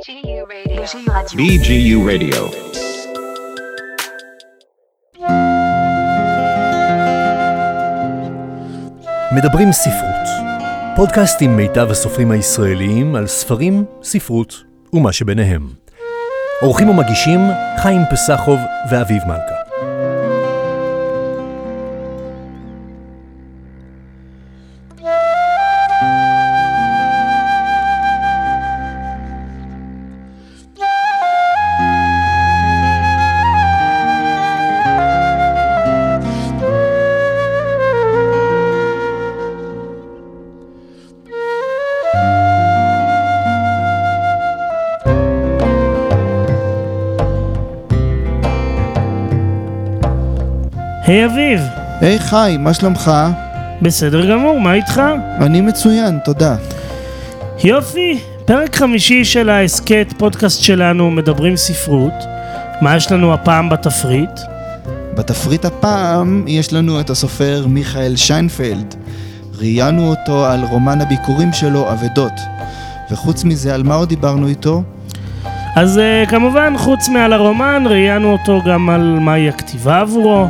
BGU Radio. BGU Radio. מדברים ספרות. פודקאסט עם מיטב הסופרים הישראליים על ספרים, ספרות ומה שביניהם. עורכים ומגישים חיים פסחוב ואביב מלכה. היי חי, מה שלומך? בסדר גמור, מה איתך? אני מצוין, תודה. יופי, פרק חמישי של ההסכת פודקאסט שלנו מדברים ספרות. מה יש לנו הפעם בתפריט? בתפריט הפעם יש לנו את הסופר מיכאל שיינפלד. ראיינו אותו על רומן הביקורים שלו, אבדות. וחוץ מזה, על מה עוד דיברנו איתו? אז uh, כמובן, חוץ מעל הרומן, ראיינו אותו גם על מהי הכתיבה עבורו,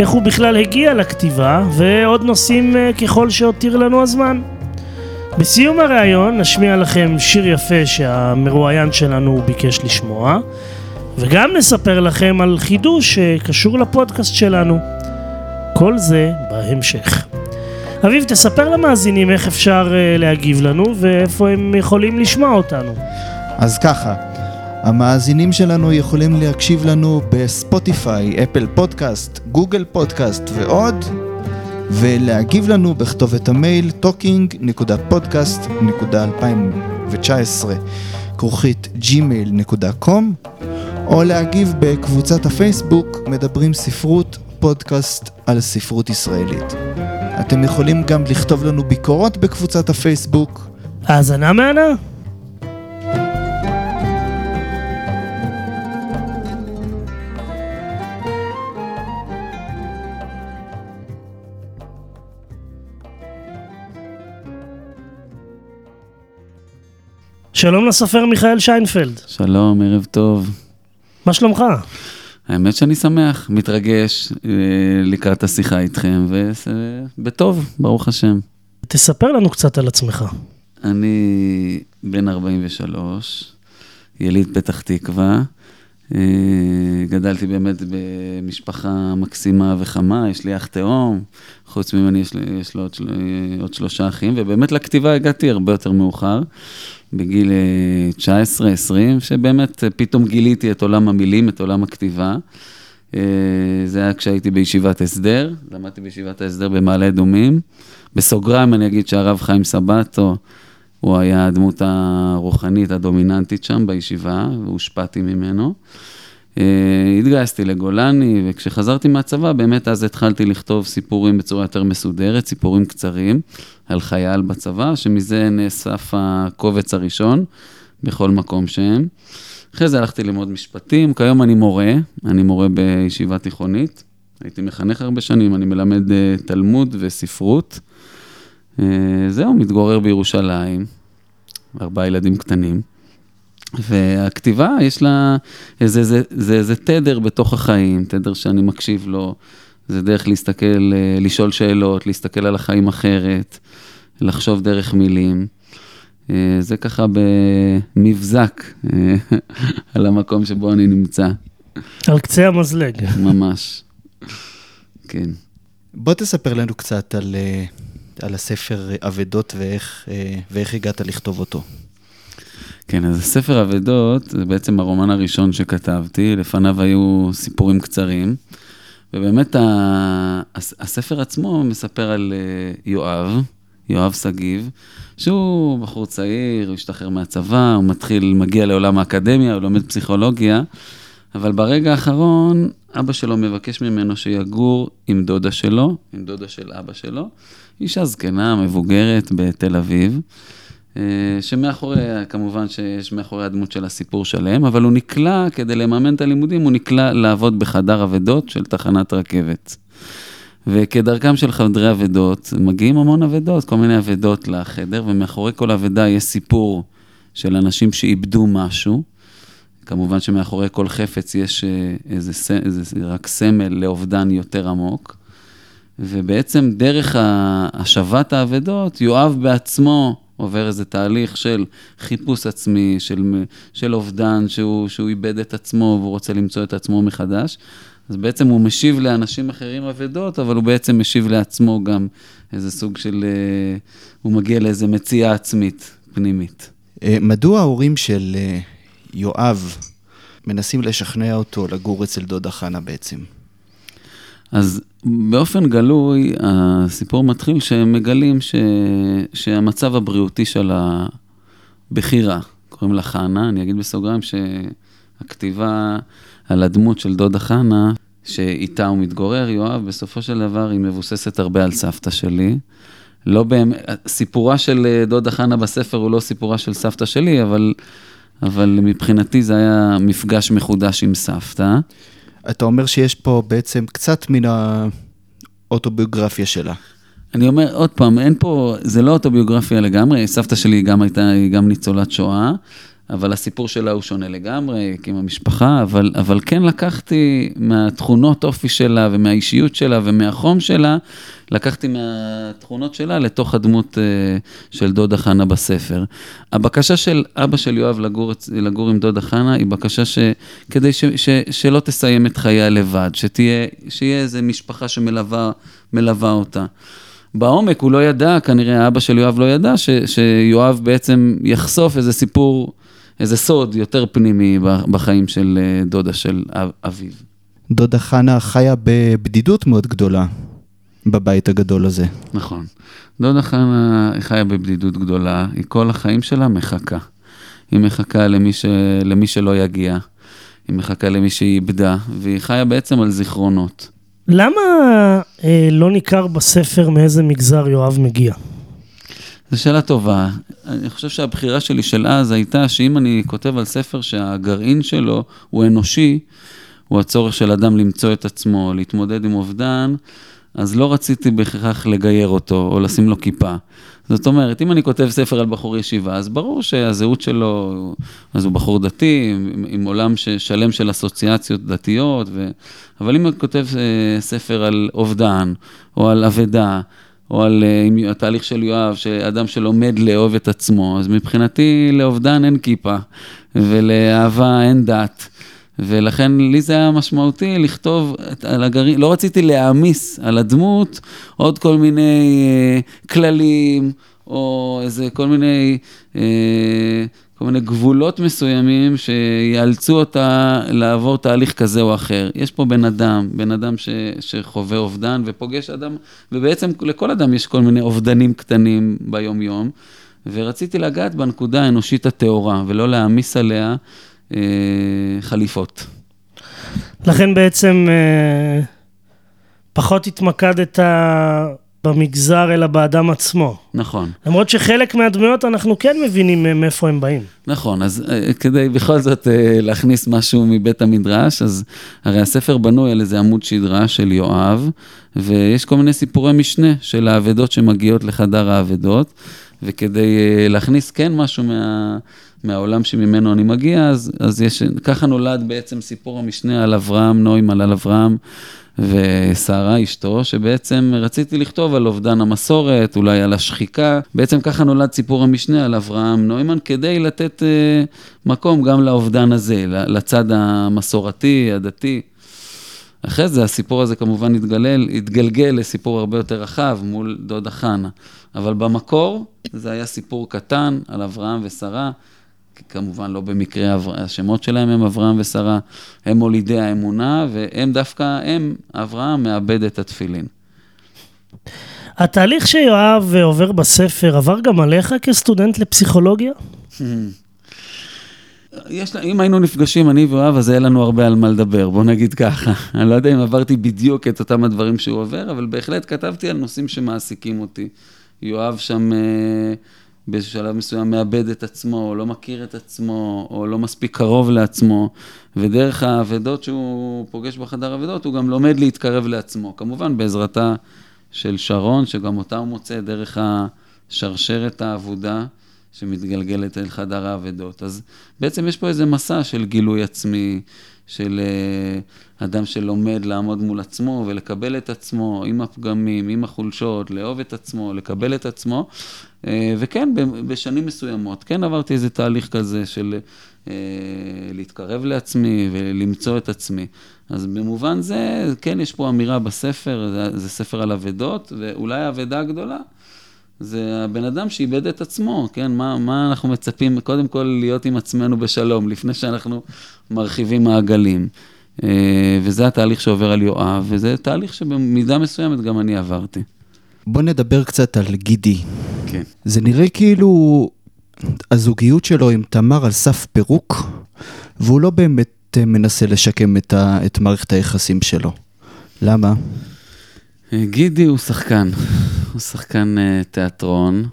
איך הוא בכלל הגיע לכתיבה, ועוד נושאים uh, ככל שהותיר לנו הזמן. בסיום הראיון נשמיע לכם שיר יפה שהמרואיין שלנו ביקש לשמוע, וגם נספר לכם על חידוש שקשור לפודקאסט שלנו. כל זה בהמשך. אביב, תספר למאזינים איך אפשר uh, להגיב לנו ואיפה הם יכולים לשמוע אותנו. אז ככה, המאזינים שלנו יכולים להקשיב לנו בספוטיפיי, אפל פודקאסט, גוגל פודקאסט ועוד, ולהגיב לנו בכתובת המייל talking.podcast.2019 כרוכית gmail.com או להגיב בקבוצת הפייסבוק מדברים ספרות, פודקאסט על ספרות ישראלית. אתם יכולים גם לכתוב לנו ביקורות בקבוצת הפייסבוק. האזנה מהנה? שלום לסופר מיכאל שיינפלד, שלום, ערב טוב. מה שלומך? האמת שאני שמח, מתרגש אה, לקראת השיחה איתכם, ובטוב, ברוך השם. תספר לנו קצת על עצמך. אני בן 43, יליד פתח תקווה. אה, גדלתי באמת במשפחה מקסימה וחמה, יש לי אח תאום, חוץ ממני יש, לי, יש לו עוד, של, עוד שלושה אחים, ובאמת לכתיבה הגעתי הרבה יותר מאוחר, בגיל 19-20, שבאמת אה, פתאום גיליתי את עולם המילים, את עולם הכתיבה. אה, זה היה כשהייתי בישיבת הסדר, למדתי בישיבת ההסדר במעלה אדומים. בסוגריים אני אגיד שהרב חיים סבטו, הוא היה הדמות הרוחנית הדומיננטית שם בישיבה, והושפעתי ממנו. Uh, התגייסתי לגולני, וכשחזרתי מהצבא, באמת אז התחלתי לכתוב סיפורים בצורה יותר מסודרת, סיפורים קצרים על חייל בצבא, שמזה נאסף הקובץ הראשון בכל מקום שהם. אחרי זה הלכתי ללמוד משפטים, כיום אני מורה, אני מורה בישיבה תיכונית. הייתי מחנך הרבה שנים, אני מלמד uh, תלמוד וספרות. Uh, זהו, מתגורר בירושלים, ארבעה ילדים קטנים. והכתיבה, יש לה איזה, זה, זה, איזה תדר בתוך החיים, תדר שאני מקשיב לו, זה דרך להסתכל, אה, לשאול שאלות, להסתכל על החיים אחרת, לחשוב דרך מילים. אה, זה ככה במבזק אה, על המקום שבו אני נמצא. על קצה המזלג. ממש, כן. בוא תספר לנו קצת על, על הספר אבדות ואיך, ואיך הגעת לכתוב אותו. כן, אז הספר אבדות זה בעצם הרומן הראשון שכתבתי, לפניו היו סיפורים קצרים, ובאמת ה... הספר עצמו מספר על אה, יואב, יואב שגיב, שהוא בחור צעיר, הוא השתחרר מהצבא, הוא מתחיל, מגיע לעולם האקדמיה, הוא לומד פסיכולוגיה, אבל ברגע האחרון, אבא שלו מבקש ממנו שיגור עם דודה שלו, עם דודה של אבא שלו, אישה זקנה, מבוגרת בתל אביב. אה, שמאחורי, כמובן שיש מאחורי הדמות של הסיפור שלהם, אבל הוא נקלע, כדי לממן את הלימודים, הוא נקלע לעבוד בחדר אבדות של תחנת רכבת. וכדרכם של חדרי אבדות, מגיעים המון אבדות, כל מיני אבדות לחדר, ומאחורי כל אבדה יש סיפור של אנשים שאיבדו משהו. כמובן שמאחורי כל חפץ יש אה, איזה, איזה רק סמל לאובדן יותר עמוק. ובעצם דרך השבת האבדות, יואב בעצמו עובר איזה תהליך של חיפוש עצמי, של, של אובדן, שהוא, שהוא איבד את עצמו והוא רוצה למצוא את עצמו מחדש. אז בעצם הוא משיב לאנשים אחרים אבדות, אבל הוא בעצם משיב לעצמו גם איזה סוג של... אה, הוא מגיע לאיזה מציאה עצמית, פנימית. אה, מדוע ההורים של אה, יואב מנסים לשכנע אותו לגור אצל דודה חנה בעצם? אז באופן גלוי, הסיפור מתחיל שהם מגלים ש... שהמצב הבריאותי של הבחירה, קוראים לה חנה, אני אגיד בסוגריים שהכתיבה על הדמות של דודה חנה, שאיתה הוא מתגורר, יואב, בסופו של דבר היא מבוססת הרבה על סבתא שלי. לא באמת, סיפורה של דודה חנה בספר הוא לא סיפורה של סבתא שלי, אבל, אבל מבחינתי זה היה מפגש מחודש עם סבתא. אתה אומר שיש פה בעצם קצת מן האוטוביוגרפיה שלה. אני אומר עוד פעם, אין פה, זה לא אוטוביוגרפיה לגמרי, סבתא שלי גם הייתה, היא גם ניצולת שואה, אבל הסיפור שלה הוא שונה לגמרי, הקימה משפחה, אבל, אבל כן לקחתי מהתכונות אופי שלה ומהאישיות שלה ומהחום שלה, לקחתי מהתכונות שלה לתוך הדמות אה, של דודה חנה בספר. הבקשה של אבא של יואב לגור, לגור עם דודה חנה היא בקשה ש, כדי ש, ש, שלא תסיים את חייה לבד, שתהיה, שיהיה איזו משפחה שמלווה מלווה אותה. בעומק הוא לא ידע, כנראה האבא של יואב לא ידע, ש, שיואב בעצם יחשוף איזה סיפור, איזה סוד יותר פנימי בחיים של אה, דודה של אביו. דודה חנה חיה בבדידות מאוד גדולה בבית הגדול הזה. נכון. דודה חנה חיה בבדידות גדולה, היא כל החיים שלה מחכה. היא מחכה למי, ש... למי שלא יגיע, היא מחכה למי שהיא איבדה, והיא חיה בעצם על זיכרונות. למה אה, לא ניכר בספר מאיזה מגזר יואב מגיע? זו שאלה טובה. אני חושב שהבחירה שלי של אז הייתה שאם אני כותב על ספר שהגרעין שלו הוא אנושי, הוא הצורך של אדם למצוא את עצמו, להתמודד עם אובדן, אז לא רציתי בהכרח לגייר אותו או לשים לו כיפה. זאת אומרת, אם אני כותב ספר על בחור ישיבה, אז ברור שהזהות שלו, אז הוא בחור דתי, עם, עם עולם שלם של אסוציאציות דתיות, ו... אבל אם אני כותב אה, ספר על אובדן, או על אבדה, או על uh, התהליך של יואב, שאדם שלומד לאהוב את עצמו, אז מבחינתי לאובדן אין כיפה, ולאהבה אין דת. ולכן לי זה היה משמעותי לכתוב על הגרעין, לא רציתי להעמיס על הדמות עוד כל מיני uh, כללים, או איזה כל מיני, uh, כל מיני גבולות מסוימים שיאלצו אותה לעבור תהליך כזה או אחר. יש פה בן אדם, בן אדם ש, שחווה אובדן ופוגש אדם, ובעצם לכל אדם יש כל מיני אובדנים קטנים ביום-יום, ורציתי לגעת בנקודה האנושית הטהורה, ולא להעמיס עליה. חליפות. לכן בעצם אה, פחות התמקדת במגזר אלא באדם עצמו. נכון. למרות שחלק מהדמויות אנחנו כן מבינים מאיפה הם באים. נכון, אז אה, כדי בכל זאת אה, להכניס משהו מבית המדרש, אז הרי הספר בנוי על איזה עמוד שדרה של יואב, ויש כל מיני סיפורי משנה של האבדות שמגיעות לחדר האבדות, וכדי להכניס כן משהו מה... מהעולם שממנו אני מגיע, אז, אז יש, ככה נולד בעצם סיפור המשנה על אברהם נוימן, על אברהם ושרה אשתו, שבעצם רציתי לכתוב על אובדן המסורת, אולי על השחיקה, בעצם ככה נולד סיפור המשנה על אברהם נוימן, כדי לתת אה, מקום גם לאובדן הזה, לצד המסורתי, הדתי. אחרי זה הסיפור הזה כמובן התגלל, התגלגל לסיפור הרבה יותר רחב מול דודה חנה. אבל במקור זה היה סיפור קטן על אברהם ושרה. כמובן לא במקרה השמות שלהם הם אברהם ושרה, הם מולידי האמונה, והם דווקא, הם, אברהם מאבד את התפילין. התהליך שיואב עובר בספר עבר גם עליך כסטודנט לפסיכולוגיה? יש, אם היינו נפגשים, אני ויואב, אז היה לנו הרבה על מה לדבר, בוא נגיד ככה. אני לא יודע אם עברתי בדיוק את אותם הדברים שהוא עובר, אבל בהחלט כתבתי על נושאים שמעסיקים אותי. יואב שם... אה, באיזשהו שלב מסוים מאבד את עצמו, או לא מכיר את עצמו, או לא מספיק קרוב לעצמו, ודרך האבדות שהוא פוגש בחדר אבדות, הוא גם לומד להתקרב לעצמו. כמובן, בעזרתה של שרון, שגם אותה הוא מוצא דרך השרשרת האבודה שמתגלגלת אל חדר האבדות. אז בעצם יש פה איזה מסע של גילוי עצמי, של uh, אדם שלומד לעמוד מול עצמו ולקבל את עצמו עם הפגמים, עם החולשות, לאהוב את עצמו, לקבל את עצמו. Uh, וכן, בשנים מסוימות, כן עברתי איזה תהליך כזה של uh, להתקרב לעצמי ולמצוא את עצמי. אז במובן זה, כן, יש פה אמירה בספר, זה ספר על אבדות, ואולי האבדה הגדולה. זה הבן אדם שאיבד את עצמו, כן? מה, מה אנחנו מצפים? קודם כל להיות עם עצמנו בשלום, לפני שאנחנו מרחיבים מעגלים. אה, וזה התהליך שעובר על יואב, וזה תהליך שבמידה מסוימת גם אני עברתי. בוא נדבר קצת על גידי. כן. זה נראה כאילו הזוגיות שלו עם תמר על סף פירוק, והוא לא באמת אה, מנסה לשקם את, ה, את מערכת היחסים שלו. למה? גידי הוא שחקן, הוא שחקן uh, תיאטרון,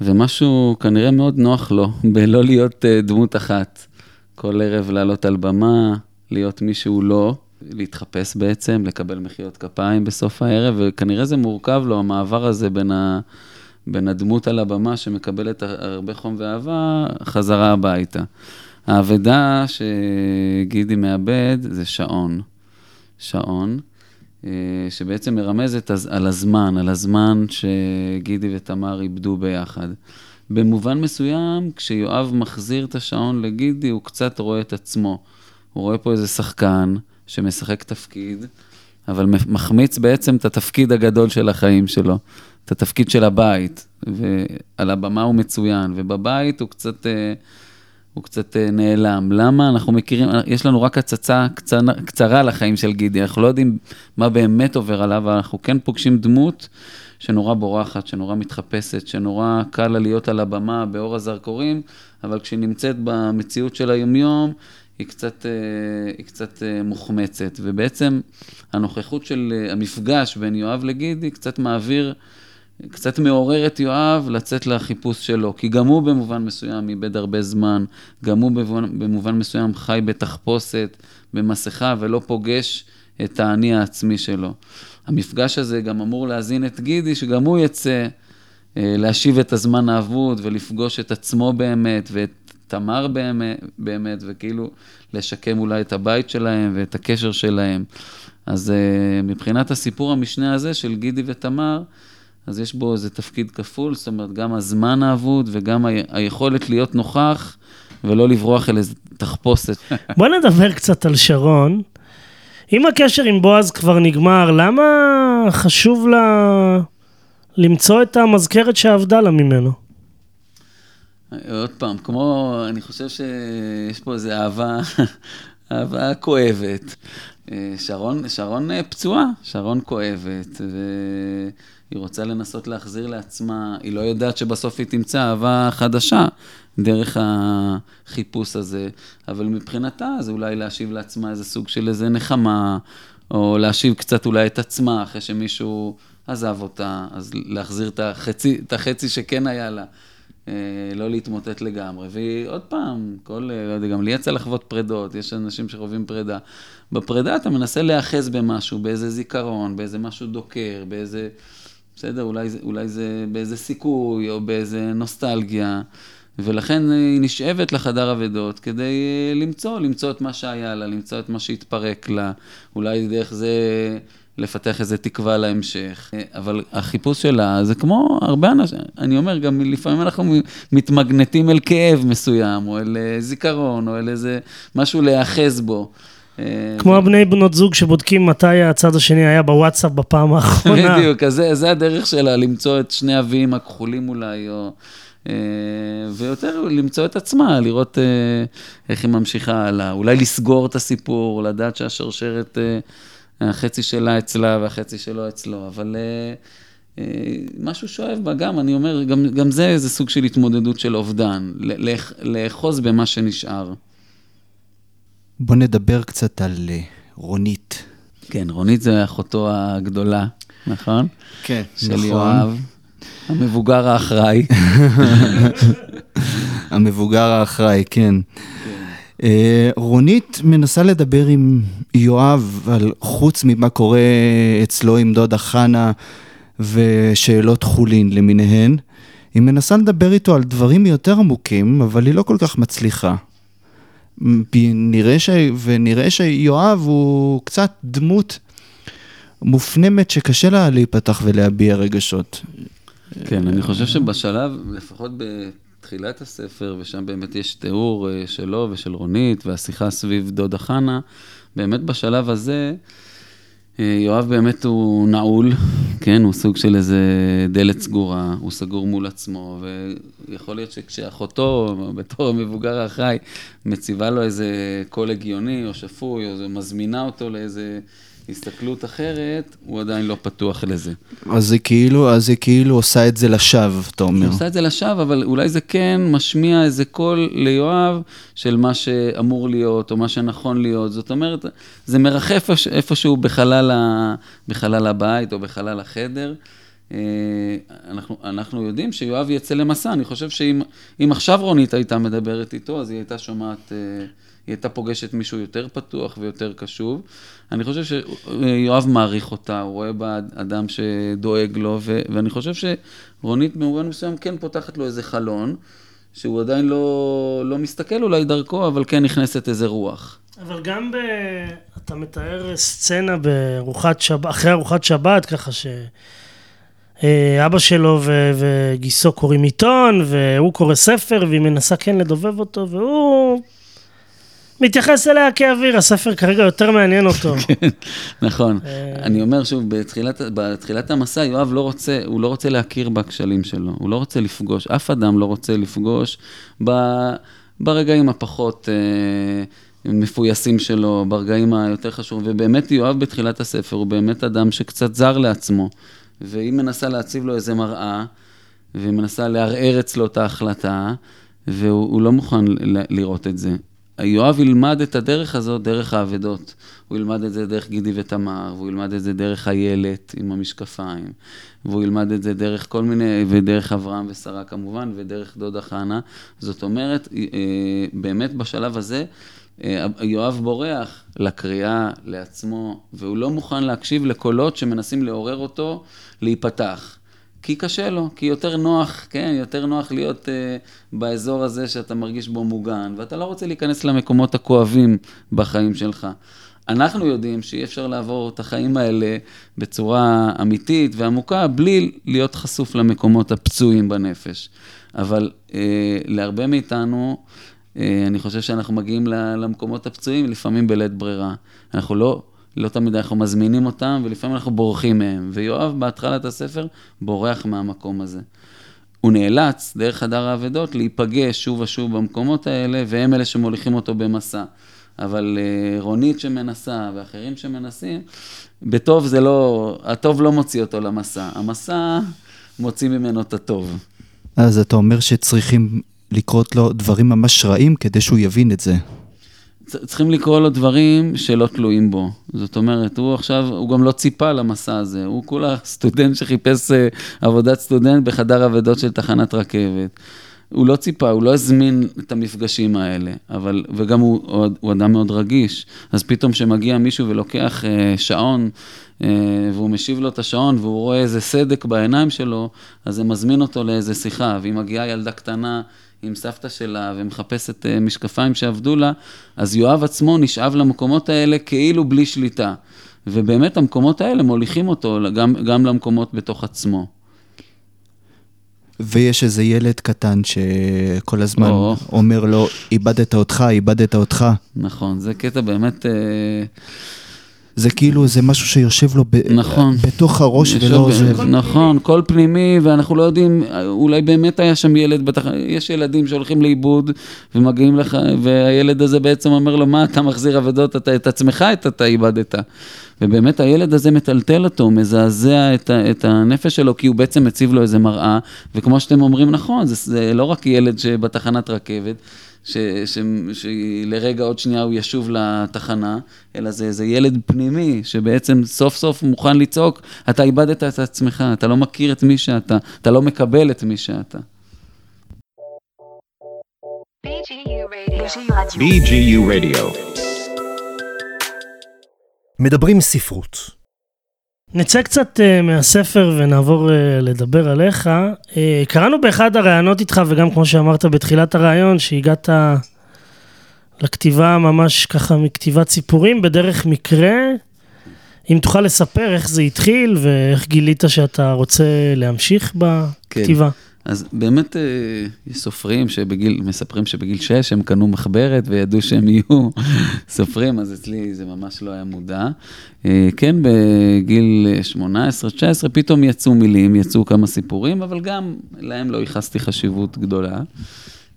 ומשהו כנראה מאוד נוח לו בלא להיות uh, דמות אחת. כל ערב לעלות על במה, להיות מי שהוא לא, להתחפש בעצם, לקבל מחיאות כפיים בסוף הערב, וכנראה זה מורכב לו, המעבר הזה בין, ה, בין הדמות על הבמה שמקבלת הרבה חום ואהבה, חזרה הביתה. האבדה שגידי מאבד זה שעון. שעון. אה, שבעצם מרמזת על הזמן, על הזמן שגידי ותמר איבדו ביחד. במובן מסוים, כשיואב מחזיר את השעון לגידי, הוא קצת רואה את עצמו. הוא רואה פה איזה שחקן שמשחק תפקיד, אבל מחמיץ בעצם את התפקיד הגדול של החיים שלו, את התפקיד של הבית. ועל הבמה הוא מצוין, ובבית הוא קצת... אה, הוא קצת אה, נעלם. למה? אנחנו מכירים, יש לנו רק הצצה קצרה, קצרה לחיים של גידי, אנחנו לא יודעים מה באמת עובר עליו, אבל אנחנו כן פוגשים דמות שנורא בורחת, שנורא מתחפשת, שנורא קל לה להיות על הבמה באור הזרקורים, אבל כשהיא נמצאת במציאות של היומיום, היא קצת, אה, היא קצת אה, מוחמצת. ובעצם הנוכחות של המפגש בין יואב לגידי קצת מעביר... קצת מעורר את יואב לצאת לחיפוש שלו, כי גם הוא במובן מסוים איבד הרבה זמן, גם הוא במובן, במובן מסוים חי בתחפושת, במסכה, ולא פוגש את האני העצמי שלו. המפגש הזה גם אמור להזין את גידי, שגם הוא יצא אה, להשיב את הזמן האבוד ולפגוש את עצמו באמת, ואת תמר באמת, באמת, וכאילו לשקם אולי את הבית שלהם ואת הקשר שלהם. אז אה, מבחינת הסיפור המשנה הזה של גידי ותמר, אז יש בו איזה תפקיד כפול, זאת אומרת, גם הזמן האבוד וגם היכולת להיות נוכח ולא לברוח אל איזה תחפושת. בוא נדבר קצת על שרון. אם הקשר עם בועז כבר נגמר, למה חשוב לה למצוא את המזכרת שאבדה לה ממנו? עוד פעם, כמו, אני חושב שיש פה איזו אהבה, אהבה כואבת. אה, שרון, שרון אה, פצועה, שרון כואבת, והיא רוצה לנסות להחזיר לעצמה, היא לא יודעת שבסוף היא תמצא אהבה חדשה דרך החיפוש הזה, אבל מבחינתה זה אולי להשיב לעצמה איזה סוג של איזה נחמה, או להשיב קצת אולי את עצמה אחרי שמישהו עזב אותה, אז להחזיר את החצי, את החצי שכן היה לה. אה, לא להתמוטט לגמרי. ועוד פעם, כל, אה, לא יודע, גם לי יצא לחוות פרדות, יש אנשים שחווים פרידה. בפרידה אתה מנסה להיאחז במשהו, באיזה זיכרון, באיזה משהו דוקר, באיזה, בסדר, אולי, אולי זה באיזה סיכוי או באיזה נוסטלגיה. ולכן היא נשאבת לחדר אבדות כדי אה, למצוא, למצוא את מה שהיה לה, למצוא את מה שהתפרק לה, אולי דרך זה לפתח איזה תקווה להמשך. אבל החיפוש שלה זה כמו הרבה אנשים, אני אומר, גם לפעמים אנחנו מתמגנטים אל כאב מסוים, או אל אה, זיכרון, או אל איזה משהו להיאחז בו. אה, כמו הבני בנות זוג שבודקים מתי הצד השני היה בוואטסאפ בפעם האחרונה. בדיוק, אז זה, זה הדרך שלה, למצוא את שני אבים הכחולים אולי, או... אה, ויותר למצוא את עצמה, לראות איך היא ממשיכה הלאה, אולי לסגור את הסיפור, לדעת שהשרשרת החצי שלה אצלה והחצי שלו אצלו, אבל משהו שואב בה גם, אני אומר, גם, גם זה איזה סוג של התמודדות של אובדן, לאחוז במה שנשאר. בוא נדבר קצת על רונית. כן, רונית זה אחותו הגדולה, נכון? כן, של נכון. יואב. המבוגר האחראי. המבוגר האחראי, כן. אה, רונית מנסה לדבר עם יואב על חוץ ממה קורה אצלו עם דודה חנה ושאלות חולין למיניהן. היא מנסה לדבר איתו על דברים יותר עמוקים, אבל היא לא כל כך מצליחה. נראה ש... ונראה שיואב הוא קצת דמות מופנמת שקשה לה להיפתח ולהביע רגשות. כן, אני חושב שבשלב, לפחות בתחילת הספר, ושם באמת יש תיאור אה, שלו ושל רונית, והשיחה סביב דודה חנה, באמת בשלב הזה, אה, יואב באמת הוא נעול, כן, הוא סוג של איזה דלת סגורה, הוא סגור מול עצמו, ויכול להיות שכשאחותו, בתור המבוגר האחראי, מציבה לו איזה קול הגיוני או שפוי, או מזמינה אותו לאיזה הסתכלות אחרת, הוא עדיין לא פתוח לזה. אז זה כאילו, אז זה כאילו עושה את זה לשווא, אתה אומר. היא עושה את זה לשווא, אבל אולי זה כן משמיע איזה קול ליואב של מה שאמור להיות, או מה שנכון להיות. זאת אומרת, זה מרחף איפשהו בחלל, ה... בחלל הבית או בחלל החדר. אה, אנחנו, אנחנו יודעים שיואב יצא למסע, אני חושב שאם עכשיו רונית הייתה מדברת איתו, אז היא הייתה שומעת... אה, היא הייתה פוגשת מישהו יותר פתוח ויותר קשוב. אני חושב שיואב מעריך אותה, הוא רואה בה אדם שדואג לו, ו- ואני חושב שרונית במובן מסוים כן פותחת לו איזה חלון, שהוא עדיין לא, לא מסתכל אולי דרכו, אבל כן נכנסת איזה רוח. אבל גם ב... אתה מתאר סצנה בארוחת שבת, אחרי ארוחת שבת, ככה ש... אה, אבא שלו ו- וגיסו קוראים עיתון, והוא קורא ספר, והיא מנסה כן לדובב אותו, והוא מתייחס אליה כאוויר, הספר כרגע יותר מעניין אותו. כן, נכון. אה. אני אומר שוב, בתחילת, בתחילת המסע, יואב לא רוצה, הוא לא רוצה להכיר בכשלים שלו, הוא לא רוצה לפגוש, אף אדם לא רוצה לפגוש ב, ברגעים הפחות אה, מפויסים שלו, ברגעים היותר חשובים, ובאמת יואב בתחילת הספר הוא באמת אדם שקצת זר לעצמו, והיא מנסה להציב לו איזה מראה, והיא מנסה לערער אצלו את ההחלטה, והוא לא מוכן לראות את זה. יואב ילמד את הדרך הזאת דרך האבדות. הוא ילמד את זה דרך גידי ותמר, והוא ילמד את זה דרך איילת עם המשקפיים, והוא ילמד את זה דרך כל מיני, ודרך אברהם ושרה כמובן, ודרך דודה חנה. זאת אומרת, אה, באמת בשלב הזה, יואב בורח לקריאה, לעצמו, והוא לא מוכן להקשיב לקולות שמנסים לעורר אותו להיפתח. כי קשה לו, כי יותר נוח, כן, יותר נוח להיות uh, באזור הזה שאתה מרגיש בו מוגן, ואתה לא רוצה להיכנס למקומות הכואבים בחיים שלך. אנחנו יודעים שאי אפשר לעבור את החיים האלה בצורה אמיתית ועמוקה בלי להיות חשוף למקומות הפצועים בנפש. אבל uh, להרבה מאיתנו, אני חושב שאנחנו מגיעים למקומות הפצועים לפעמים בלית ברירה. אנחנו לא לא תמיד אנחנו מזמינים אותם, ולפעמים אנחנו בורחים מהם. ויואב בהתחלת הספר בורח מהמקום הזה. הוא נאלץ, דרך חדר האבדות, להיפגש שוב ושוב במקומות האלה, והם אלה שמוליכים אותו במסע. אבל uh, רונית שמנסה ואחרים שמנסים, בטוב זה לא, הטוב לא מוציא אותו למסע, המסע מוציא ממנו את הטוב. אז אתה אומר שצריכים לקרות לו דברים ממש רעים כדי שהוא יבין את זה. צריכים לקרוא לו דברים שלא תלויים בו. זאת אומרת, הוא עכשיו, הוא גם לא ציפה למסע הזה, הוא כולה סטודנט שחיפש אה, עבודת סטודנט בחדר אבדות של תחנת רכבת. הוא לא ציפה, הוא לא הזמין את המפגשים האלה, אבל, וגם הוא, הוא אדם מאוד רגיש, אז פתאום כשמגיע מישהו ולוקח אה, שעון, אה, והוא משיב לו את השעון, והוא רואה איזה סדק בעיניים שלו, אז זה מזמין אותו לאיזה שיחה, ואם מגיעה ילדה קטנה עם סבתא שלה ומחפשת אה, משקפיים שעבדו לה, אז יואב עצמו נשאב למקומות האלה כאילו בלי שליטה. ובאמת המקומות האלה מוליכים אותו גם, גם למקומות בתוך עצמו. ויש איזה ילד קטן שכל הזמן או. אומר לו, איבדת אותך, איבדת אותך. נכון, זה קטע באמת... אה... זה כאילו, זה משהו שיושב לו ב, נכון. בתוך הראש ולא ב... זה... נכון, קול פנימי, ואנחנו לא יודעים, אולי באמת היה שם ילד בתחנה, יש ילדים שהולכים לאיבוד ומגיעים לך, והילד הזה בעצם אומר לו, מה, אתה מחזיר אבדות, אתה את עצמך את אתה איבדת. ובאמת הילד הזה מטלטל אותו, מזעזע את, ה, את הנפש שלו, כי הוא בעצם מציב לו איזה מראה, וכמו שאתם אומרים, נכון, זה, זה לא רק ילד שבתחנת רכבת, שלרגע עוד שנייה הוא ישוב לתחנה, אלא זה איזה ילד פנימי, שבעצם סוף סוף מוכן לצעוק, אתה איבדת את עצמך, אתה לא מכיר את מי שאתה, אתה לא מקבל את מי שאתה. BGU Radio. מדברים ספרות. נצא קצת uh, מהספר ונעבור uh, לדבר עליך. Uh, קראנו באחד הראיונות איתך, וגם כמו שאמרת בתחילת הראיון, שהגעת לכתיבה ממש ככה מכתיבת סיפורים בדרך מקרה. אם תוכל לספר איך זה התחיל ואיך גילית שאתה רוצה להמשיך בכתיבה. כן. אז באמת אה, יש סופרים שבגיל, מספרים שבגיל 6 הם קנו מחברת וידעו שהם יהיו סופרים, אז אצלי זה ממש לא היה מודע. אה, כן, בגיל 18-19 פתאום יצאו מילים, יצאו כמה סיפורים, אבל גם להם לא ייחסתי חשיבות גדולה.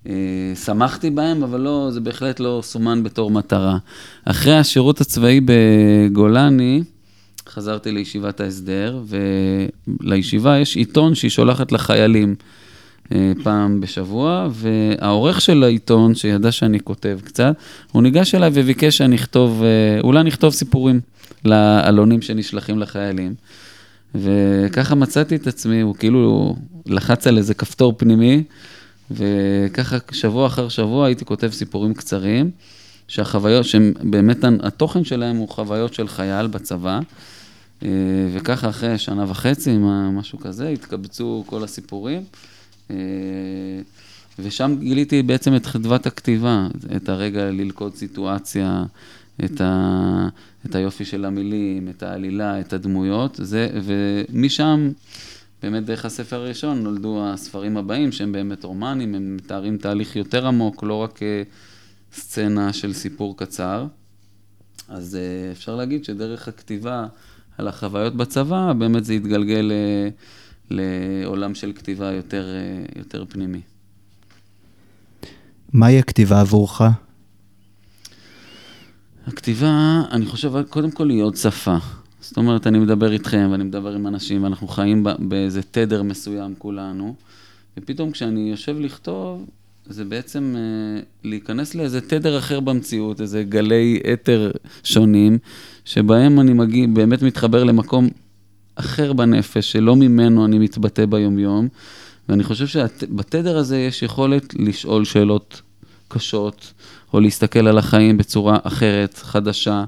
אה, שמחתי בהם, אבל לא, זה בהחלט לא סומן בתור מטרה. אחרי השירות הצבאי בגולני, חזרתי לישיבת ההסדר, ולישיבה יש עיתון שהיא שולחת לחיילים אה, פעם בשבוע, והעורך של העיתון, שידע שאני כותב קצת, הוא ניגש אליי וביקש שאני אכתוב, אה, אולי נכתוב סיפורים לעלונים שנשלחים לחיילים. וככה מצאתי את עצמי, הוא כאילו לחץ על איזה כפתור פנימי, וככה שבוע אחר שבוע הייתי כותב סיפורים קצרים, שהחוויות, שבאמת התוכן שלהם הוא חוויות של חייל בצבא. אה, וככה אחרי שנה וחצי, משהו כזה, התקבצו כל הסיפורים. אה, ושם גיליתי בעצם את חדוות הכתיבה, את הרגע ללכוד סיטואציה, את, ה, את היופי של המילים, את העלילה, את הדמויות, זה, ומשם, באמת דרך הספר הראשון, נולדו הספרים הבאים, שהם באמת רומנים, הם מתארים תהליך יותר עמוק, לא רק אה, סצנה של סיפור קצר. אז אפשר להגיד שדרך הכתיבה, על החוויות בצבא, באמת זה התגלגל אה, לעולם של כתיבה יותר, אה, יותר פנימי. מהי הכתיבה עבורך? הכתיבה, אני חושב, קודם כל היא עוד שפה. זאת אומרת, אני מדבר איתכם ואני מדבר עם אנשים, ואנחנו חיים באיזה תדר מסוים כולנו, ופתאום כשאני יושב לכתוב, זה בעצם אה, להיכנס לאיזה תדר אחר במציאות, איזה גלי אתר שונים, שבהם אני מגיע, באמת מתחבר למקום אחר בנפש, שלא ממנו אני מתבטא ביומיום, ואני חושב שבתדר הזה יש יכולת לשאול שאלות קשות, או להסתכל על החיים בצורה אחרת, חדשה.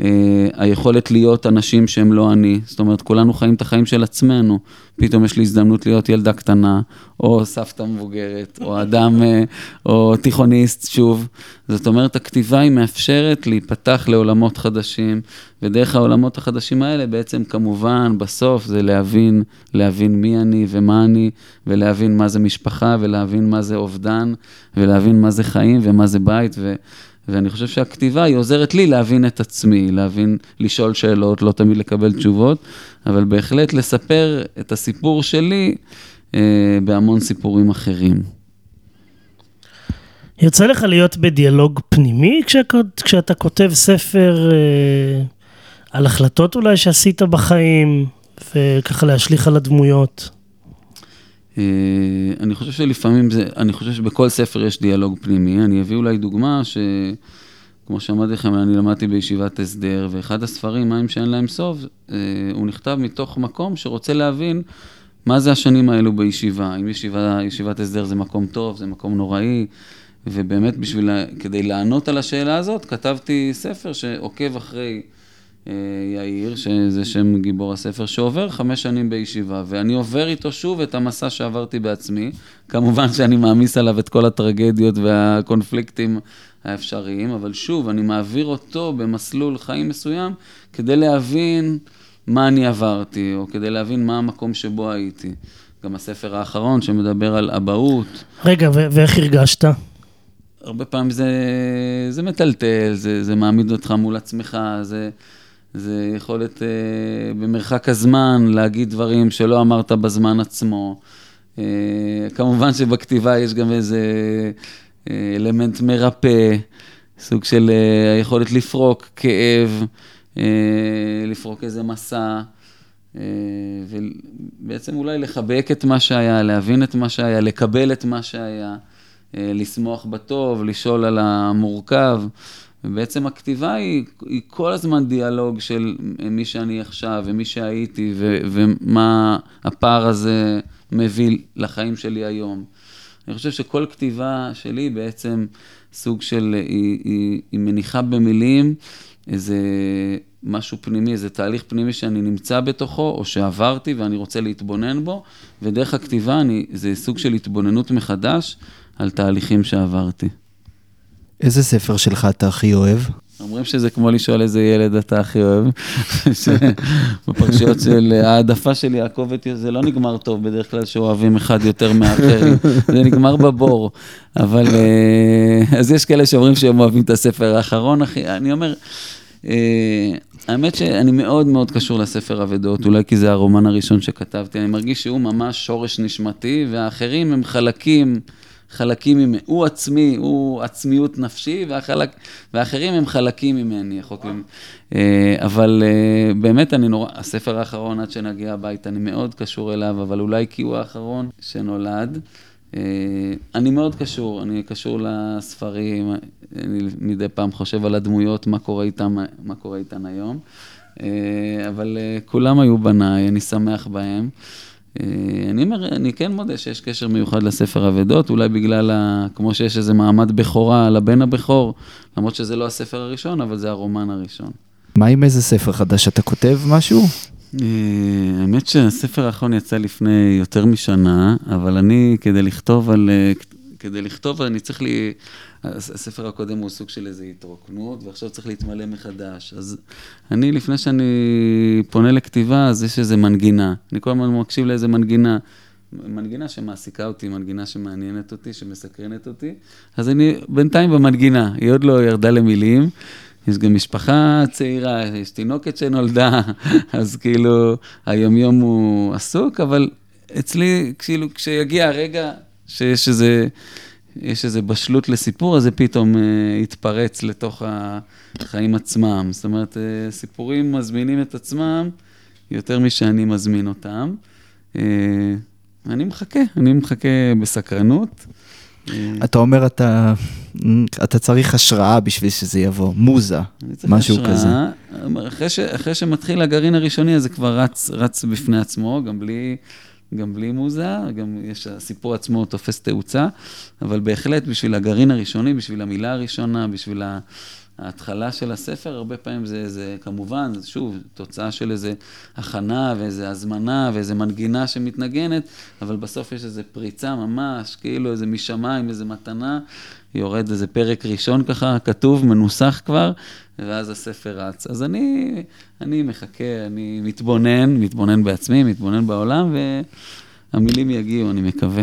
Uh, היכולת להיות אנשים שהם לא אני, זאת אומרת, כולנו חיים את החיים של עצמנו. פתאום יש לי הזדמנות להיות ילדה קטנה, או סבתא מבוגרת, או אדם, uh, או תיכוניסט, שוב. זאת אומרת, הכתיבה היא מאפשרת להיפתח לעולמות חדשים, ודרך העולמות החדשים האלה, בעצם כמובן, בסוף זה להבין, להבין מי אני ומה אני, ולהבין מה זה משפחה, ולהבין מה זה אובדן, ולהבין מה זה חיים ומה זה בית. ו... ואני חושב שהכתיבה היא עוזרת לי להבין את עצמי, להבין, לשאול שאלות, לא תמיד לקבל תשובות, אבל בהחלט לספר את הסיפור שלי אה, בהמון סיפורים אחרים. יוצא לך להיות בדיאלוג פנימי כשאתה כותב ספר אה, על החלטות אולי שעשית בחיים, וככה להשליך על הדמויות? אה, אני חושב שלפעמים זה, אני חושב שבכל ספר יש דיאלוג פנימי. אני אביא אולי דוגמה שכמו שאמרתי לכם, אני למדתי בישיבת הסדר, ואחד הספרים, מים שאין להם סוף, אה, הוא נכתב מתוך מקום שרוצה להבין מה זה השנים האלו בישיבה. אם ישיבה, ישיבת הסדר זה מקום טוב, זה מקום נוראי, ובאמת בשביל, כדי לענות על השאלה הזאת, כתבתי ספר שעוקב אחרי... אה, יאיר, שזה שם גיבור הספר, שעובר חמש שנים בישיבה, ואני עובר איתו שוב את המסע שעברתי בעצמי. כמובן שאני מעמיס עליו את כל הטרגדיות והקונפליקטים האפשריים, אבל שוב, אני מעביר אותו במסלול חיים מסוים כדי להבין מה אני עברתי, או כדי להבין מה המקום שבו הייתי. גם הספר האחרון שמדבר על אבהות. רגע, ואיך הרגשת? הרבה פעמים זה, זה מטלטל, זה, זה מעמיד אותך מול עצמך, זה... זה יכולת אה, במרחק הזמן להגיד דברים שלא אמרת בזמן עצמו. אה, כמובן שבכתיבה יש גם איזה אה, אלמנט מרפא, סוג של אה, היכולת לפרוק כאב, אה, לפרוק איזה מסע. אה, ובעצם אולי לחבק את מה שהיה, להבין את מה שהיה, לקבל את מה שהיה, אה, לשמוח בטוב, לשאול על המורכב. ובעצם הכתיבה היא, היא כל הזמן דיאלוג של מי שאני עכשיו ומי שהייתי ו, ומה הפער הזה מביא לחיים שלי היום. אני חושב שכל כתיבה שלי בעצם סוג של, היא, היא, היא מניחה במילים איזה משהו פנימי, איזה תהליך פנימי שאני נמצא בתוכו, או שעברתי ואני רוצה להתבונן בו, ודרך הכתיבה אני, זה סוג של התבוננות מחדש על תהליכים שעברתי. איזה ספר שלך אתה הכי אוהב? אומרים שזה כמו לשאול איזה ילד אתה הכי אוהב, בפרשיות של העדפה של יעקב את זה לא נגמר טוב בדרך כלל שאוהבים אחד יותר מהאחרים, זה נגמר בבור. אבל, אה, אז יש כאלה שאומרים שהם אוהבים את הספר האחרון, אחי, אני אומר, אה, האמת שאני מאוד מאוד קשור לספר אבדות, אולי כי זה הרומן הראשון שכתבתי, אני מרגיש שהוא ממש שורש נשמתי, והאחרים הם חלקים. חלקים ממני, הוא עצמי, הוא עצמיות נפשי, והחלק, והאחרים הם חלקים ממני, החוקים. אה, אבל אה, באמת, אני נורא, הספר האחרון, עד שנגיע הביתה, אני מאוד קשור אליו, אבל אולי כי הוא האחרון שנולד. אה, אני מאוד קשור, אני קשור לספרים, אני מדי פעם חושב על הדמויות, מה קורה איתן, מה קורה איתן היום. אבל כולם היו בניי, אני שמח בהם. אה, אני אומר, אני כן מודה שיש קשר מיוחד לספר אבדות, אולי בגלל, ה, כמו שיש איזה מעמד בכורה לבן הבכור, למרות שזה לא הספר הראשון, אבל זה הרומן הראשון. מה עם איזה ספר חדש? אתה כותב משהו? אה, האמת שהספר האחרון יצא לפני יותר משנה, אבל אני, כדי לכתוב על... כדי לכתוב, אני צריך לי... הספר הקודם הוא סוג של איזו התרוקנות, ועכשיו צריך להתמלא מחדש. אז אני, לפני שאני פונה לכתיבה, אז יש איזו מנגינה. אני כל הזמן מקשיב לאיזו מנגינה. מנגינה שמעסיקה אותי, מנגינה שמעניינת אותי, שמסקרנת אותי. אז אני בינתיים במנגינה, היא עוד לא ירדה למילים. יש גם משפחה צעירה, יש תינוקת שנולדה, אז כאילו היומיום הוא עסוק, אבל אצלי, כאילו, כשיגיע הרגע שיש איזה... יש איזו בשלות לסיפור, אז זה פתאום uh, יתפרץ לתוך החיים עצמם. זאת אומרת, uh, סיפורים מזמינים את עצמם יותר משאני מזמין אותם. Uh, אני מחכה, אני מחכה בסקרנות. אתה אומר, אתה, אתה צריך השראה בשביל שזה יבוא, מוזה, משהו השראה, כזה. אחרי, ש, אחרי שמתחיל הגרעין הראשוני, אז זה כבר רץ, רץ בפני עצמו, גם בלי... גם בלי מוזה, גם יש, הסיפור עצמו תופס תאוצה, אבל בהחלט בשביל הגרעין הראשוני, בשביל המילה הראשונה, בשביל ההתחלה של הספר, הרבה פעמים זה, זה כמובן, שוב, תוצאה של איזה הכנה ואיזה הזמנה ואיזה מנגינה שמתנגנת, אבל בסוף יש איזו פריצה ממש, כאילו איזה משמיים, איזה מתנה, יורד איזה פרק ראשון ככה, כתוב, מנוסח כבר, ואז הספר רץ. אז אני, אני מחכה, אני מתבונן, מתבונן בעצמי, מתבונן בעולם, והמילים יגיעו, אני מקווה.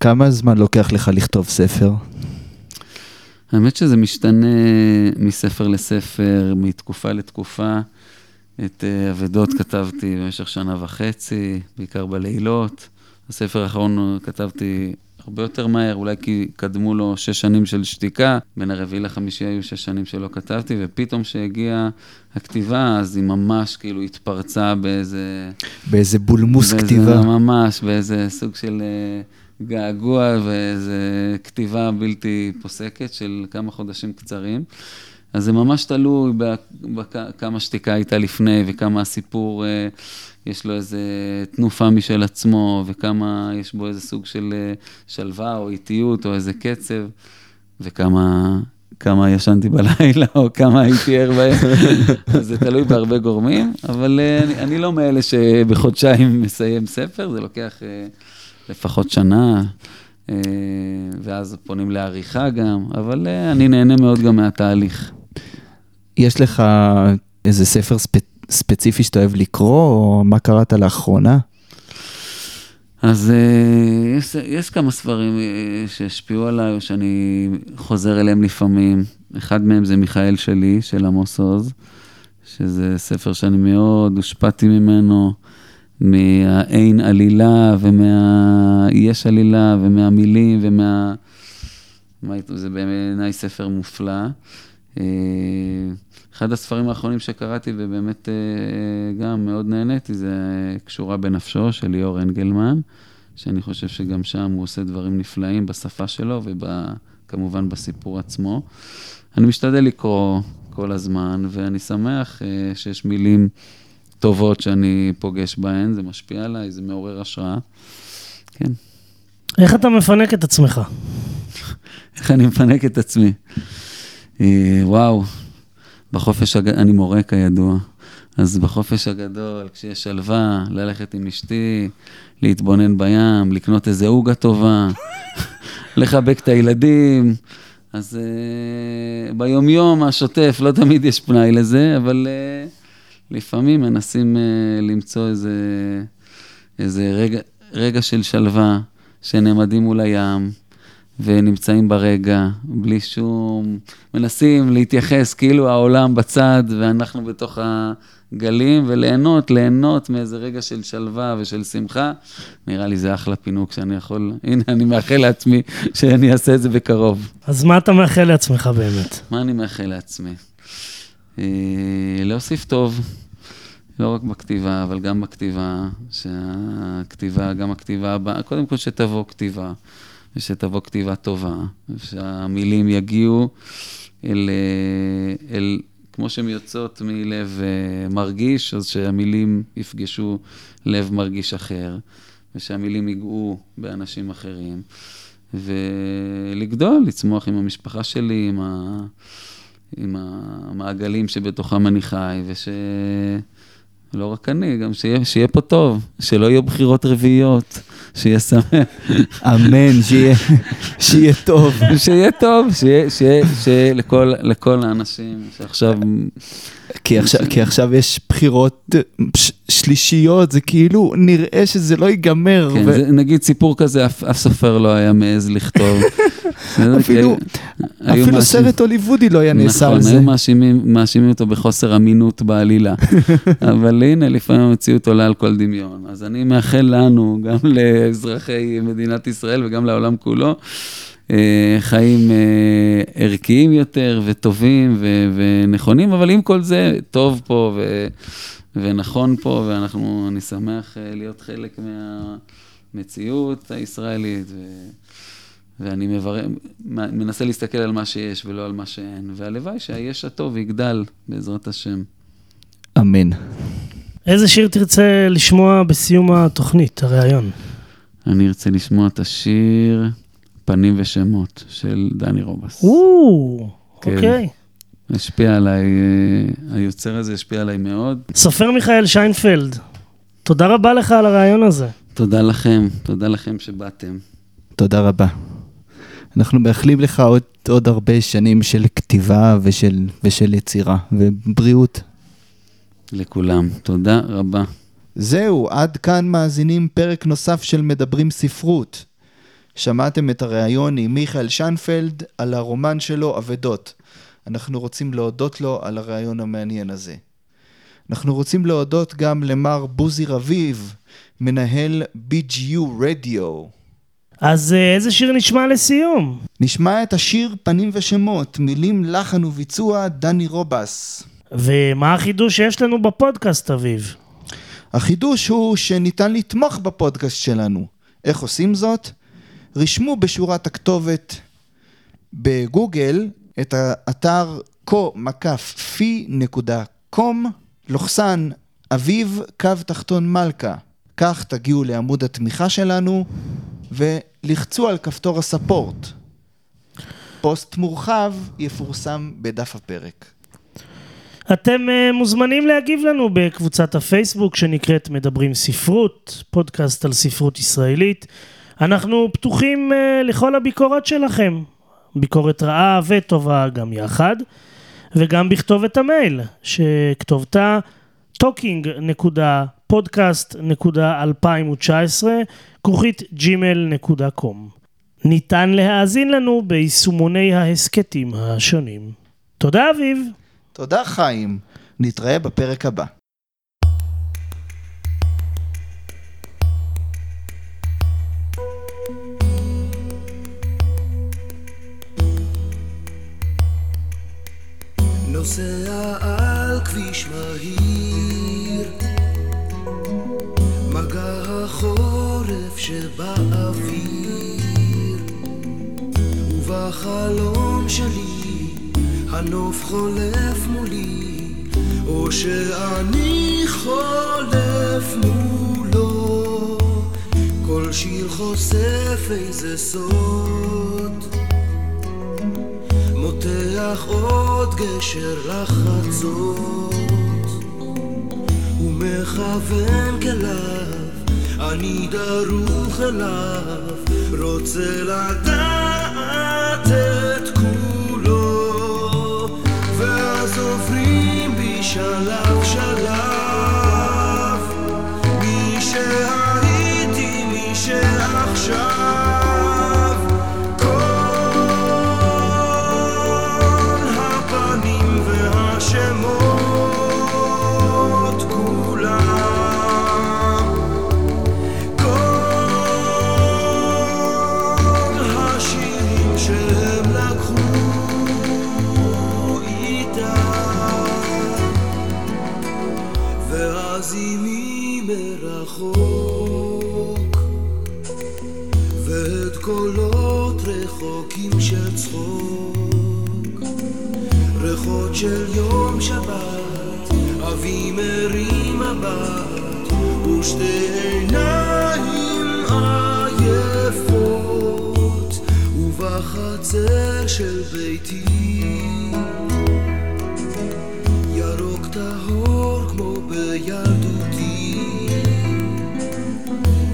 כמה זמן לוקח לך לכתוב ספר? האמת שזה משתנה מספר לספר, מתקופה לתקופה. את אה, אבדות כתבתי במשך שנה וחצי, בעיקר בלילות. הספר האחרון כתבתי הרבה יותר מהר, אולי כי קדמו לו שש שנים של שתיקה, בין הרביעי לחמישי היו שש שנים שלא כתבתי, ופתאום כשהגיעה הכתיבה, אז היא ממש כאילו התפרצה באיזה... באיזה בולמוס באיזה, כתיבה. ממש, באיזה סוג של uh, געגוע ואיזה כתיבה בלתי פוסקת של כמה חודשים קצרים. אז זה ממש תלוי בכמה שתיקה הייתה לפני וכמה הסיפור... Uh, יש לו איזה תנופה משל עצמו, וכמה יש בו איזה סוג של אה, שלווה או איטיות או איזה קצב, וכמה כמה ישנתי בלילה או כמה הייתי ער בהם, אז זה תלוי בהרבה גורמים, אבל אה, אני, אני לא מאלה שבחודשיים מסיים ספר, זה לוקח אה, לפחות שנה, ואז פונים לעריכה גם, אבל אני נהנה מאוד גם מהתהליך. יש לך איזה ספר ספציפי? ספציפי שאתה אוהב לקרוא, או מה קראת לאחרונה? אז uh, יש, יש כמה ספרים uh, שהשפיעו עליי, או שאני חוזר אליהם לפעמים. אחד מהם זה מיכאל שלי, של עמוס עוז, שזה ספר שאני מאוד הושפעתי ממנו, מהאין עלילה, ומהיש עלילה, ומהמילים, ומה... זה בעיניי ספר מופלא. Uh, אחד הספרים האחרונים שקראתי ובאמת אה, גם מאוד נהניתי זה קשורה בנפשו של ליאור אנגלמן, שאני חושב שגם שם הוא עושה דברים נפלאים בשפה שלו וכמובן בסיפור עצמו. אני משתדל לקרוא כל הזמן ואני שמח אה, שיש מילים טובות שאני פוגש בהן, זה משפיע עליי, זה מעורר השראה. כן. איך אתה מפנק את עצמך? איך אני מפנק את עצמי? וואו, בחופש, הג... אני מורה כידוע, אז בחופש הגדול, כשיש שלווה, ללכת עם אשתי, להתבונן בים, לקנות איזה עוגה טובה, לחבק את הילדים. אז uh, ביומיום השוטף לא תמיד יש פנאי לזה, אבל uh, לפעמים מנסים uh, למצוא איזה, איזה רגע, רגע של שלווה, שנעמדים מול הים, ונמצאים ברגע, בלי שום... מנסים להתייחס כאילו העולם בצד, ואנחנו בתוך הגלים, וליהנות, ליהנות מאיזה רגע של שלווה ושל שמחה. נראה לי זה אחלה פינוק שאני יכול... הנה, אני מאחל לעצמי שאני אעשה את זה בקרוב. אז מה אתה מאחל לעצמך באמת? מה אני מאחל לעצמי? אה, להוסיף טוב, לא רק בכתיבה, אבל גם בכתיבה, שהכתיבה, גם הכתיבה הבאה, קודם כל שתבוא כתיבה. ושתבוא כתיבה טובה, ושהמילים יגיעו אל, אה, אל כמו שהן יוצאות מלב אה, מרגיש, אז שהמילים יפגשו לב מרגיש אחר, ושהמילים ייגעו באנשים אחרים, ולגדול, לצמוח עם המשפחה שלי, עם, ה, עם המעגלים שבתוכם אני חי, וש... לא רק אני, גם שיהיה, שיהיה פה טוב, שלא יהיו בחירות רביעיות, שיהיה שמח. אמן, שיהיה, שיהיה טוב. שיהיה טוב, שיהיה, שיהיה, שיהיה לכל, לכל האנשים שעכשיו... כי עכשיו, כי עכשיו יש בחירות שלישיות, זה כאילו נראה שזה לא ייגמר. כן, ו- זה, נגיד סיפור כזה, אף, אף סופר לא היה מעז לכתוב. אפילו, היו אפילו מאשים- סרט הוליוודי לא היה נעשה על נכון, זה. היו מאשימים, מאשימים אותו בחוסר אמינות בעלילה. אבל הנה, לפעמים המציאות עולה על כל דמיון. אז אני מאחל לנו, גם לאזרחי מדינת ישראל וגם לעולם כולו, אה, חיים אה, ערכיים יותר וטובים ו- ונכונים, אבל עם כל זה, טוב פה ו- ונכון פה, ואנחנו, אני שמח אה, להיות חלק מהמציאות הישראלית. ו- ואני מבר... מנסה להסתכל על מה שיש ולא על מה שאין, והלוואי שהיש הטוב יגדל, בעזרת השם. אמן. איזה שיר תרצה לשמוע בסיום התוכנית, הריאיון? אני ארצה לשמוע את השיר פנים ושמות של דני רובס. או, כן. אוקיי. השפיע עליי, אה, היוצר הזה השפיע עליי מאוד. סופר מיכאל שיינפלד, תודה רבה לך על הריאיון הזה. תודה לכם, תודה לכם שבאתם. תודה רבה. אנחנו מאחלים לך עוד, עוד הרבה שנים של כתיבה ושל, ושל יצירה, ובריאות. לכולם. תודה רבה. זהו, עד כאן מאזינים פרק נוסף של מדברים ספרות. שמעתם את הריאיון עם מיכאל שיינפלד על הרומן שלו, אבדות. אנחנו רוצים להודות לו על הריאיון המעניין הזה. אנחנו רוצים להודות גם למר בוזי רביב, מנהל BGU רדיו. אז אה, איזה שיר נשמע לסיום? נשמע את השיר פנים ושמות, מילים, לחן וביצוע, דני רובס. ומה החידוש שיש לנו בפודקאסט, אביב? החידוש הוא שניתן לתמוך בפודקאסט שלנו. איך עושים זאת? רשמו בשורת הכתובת בגוגל את האתר co-fi.com לוחסן אביב קו תחתון מלכה. כך תגיעו לעמוד התמיכה שלנו ולחצו על כפתור הספורט. פוסט מורחב יפורסם בדף הפרק. אתם uh, מוזמנים להגיב לנו בקבוצת הפייסבוק שנקראת מדברים ספרות, פודקאסט על ספרות ישראלית. אנחנו פתוחים uh, לכל הביקורת שלכם, ביקורת רעה וטובה גם יחד, וגם בכתובת המייל, שכתובתה talking.podcast.2019 כרוכית gmail.com. ניתן להאזין לנו ביישומוני ההסכתים השונים. תודה אביב. תודה חיים, נתראה בפרק הבא. נוסע על כביש מהיר, מגע החורף שבאוויר, ובחלום שלי הנוף חולף מולי, או שאני חולף מולו, כל שיר חושף איזה סוד. מותח עוד גשר לחצות ומכוון כליו אני דרוך אליו רוצה לדעת עוברים בי מרחוק ואת קולות רחוקים של צחוק. ריחות של יום שבת אבי מרים מבט ושתי עיניים עייפות ובחצר של ביתי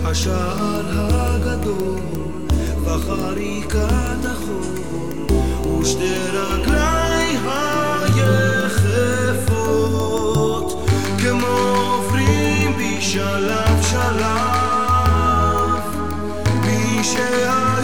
השער הגדול וחריקת החול ושתי רגליי היחפות כמו עוברים בי שלב שלב מי שהייתי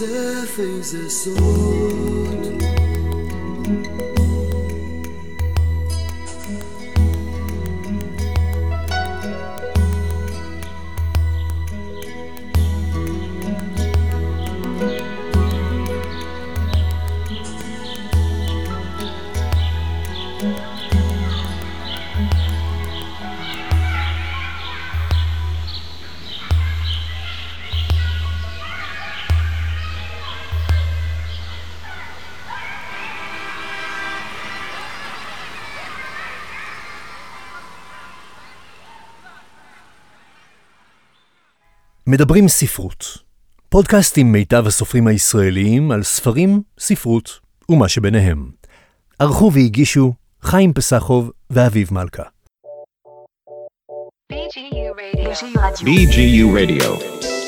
שיר חושף איזה מדברים ספרות. פודקאסט עם מיטב הסופרים הישראליים על ספרים, ספרות ומה שביניהם. ערכו והגישו חיים פסחוב ואביב מלכה. BGU Radio. BGU Radio.